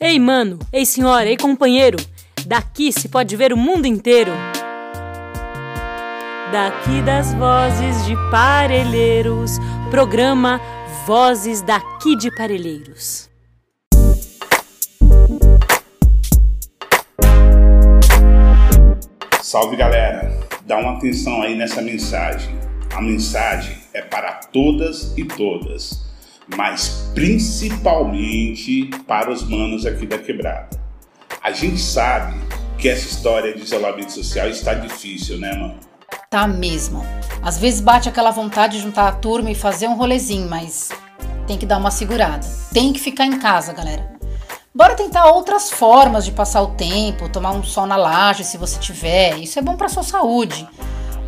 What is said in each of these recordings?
Ei, mano, ei, senhora, ei, companheiro, daqui se pode ver o mundo inteiro. Daqui das vozes de Parelheiros, programa Vozes daqui de Parelheiros. Salve galera, dá uma atenção aí nessa mensagem. A mensagem é para todas e todas mas principalmente para os manos aqui da quebrada. A gente sabe que essa história de isolamento social está difícil, né, mano? Tá mesmo. Às vezes bate aquela vontade de juntar a turma e fazer um rolezinho, mas tem que dar uma segurada. Tem que ficar em casa, galera. Bora tentar outras formas de passar o tempo, tomar um sol na laje se você tiver. Isso é bom para sua saúde.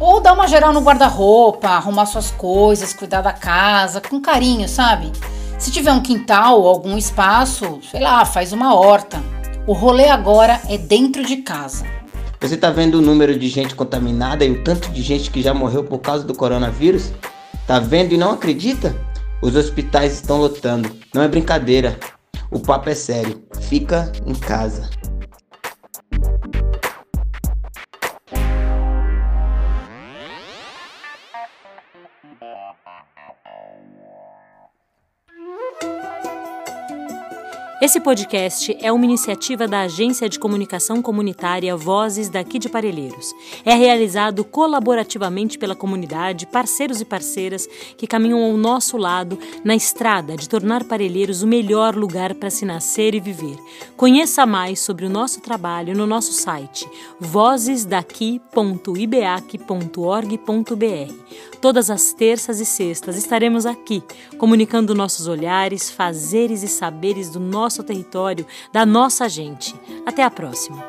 Ou dar uma geral no guarda-roupa, arrumar suas coisas, cuidar da casa, com carinho, sabe? Se tiver um quintal ou algum espaço, sei lá, faz uma horta. O rolê agora é dentro de casa. Você tá vendo o número de gente contaminada e o tanto de gente que já morreu por causa do coronavírus? Tá vendo e não acredita? Os hospitais estão lotando. Não é brincadeira. O papo é sério. Fica em casa. Esse podcast é uma iniciativa da Agência de Comunicação Comunitária Vozes daqui de Parelheiros. É realizado colaborativamente pela comunidade, parceiros e parceiras que caminham ao nosso lado na estrada de tornar Parelheiros o melhor lugar para se nascer e viver. Conheça mais sobre o nosso trabalho no nosso site vozesdaqui.ibeac.org.br. Todas as terças e sextas estaremos aqui, comunicando nossos olhares, fazeres e saberes do nosso nosso território, da nossa gente. Até a próxima!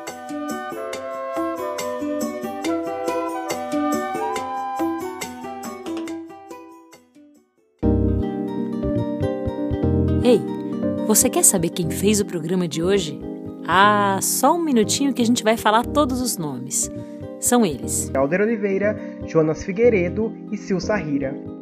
Ei, você quer saber quem fez o programa de hoje? Ah, só um minutinho que a gente vai falar todos os nomes. São eles: Alder Oliveira, Jonas Figueiredo e Sil Sarrira.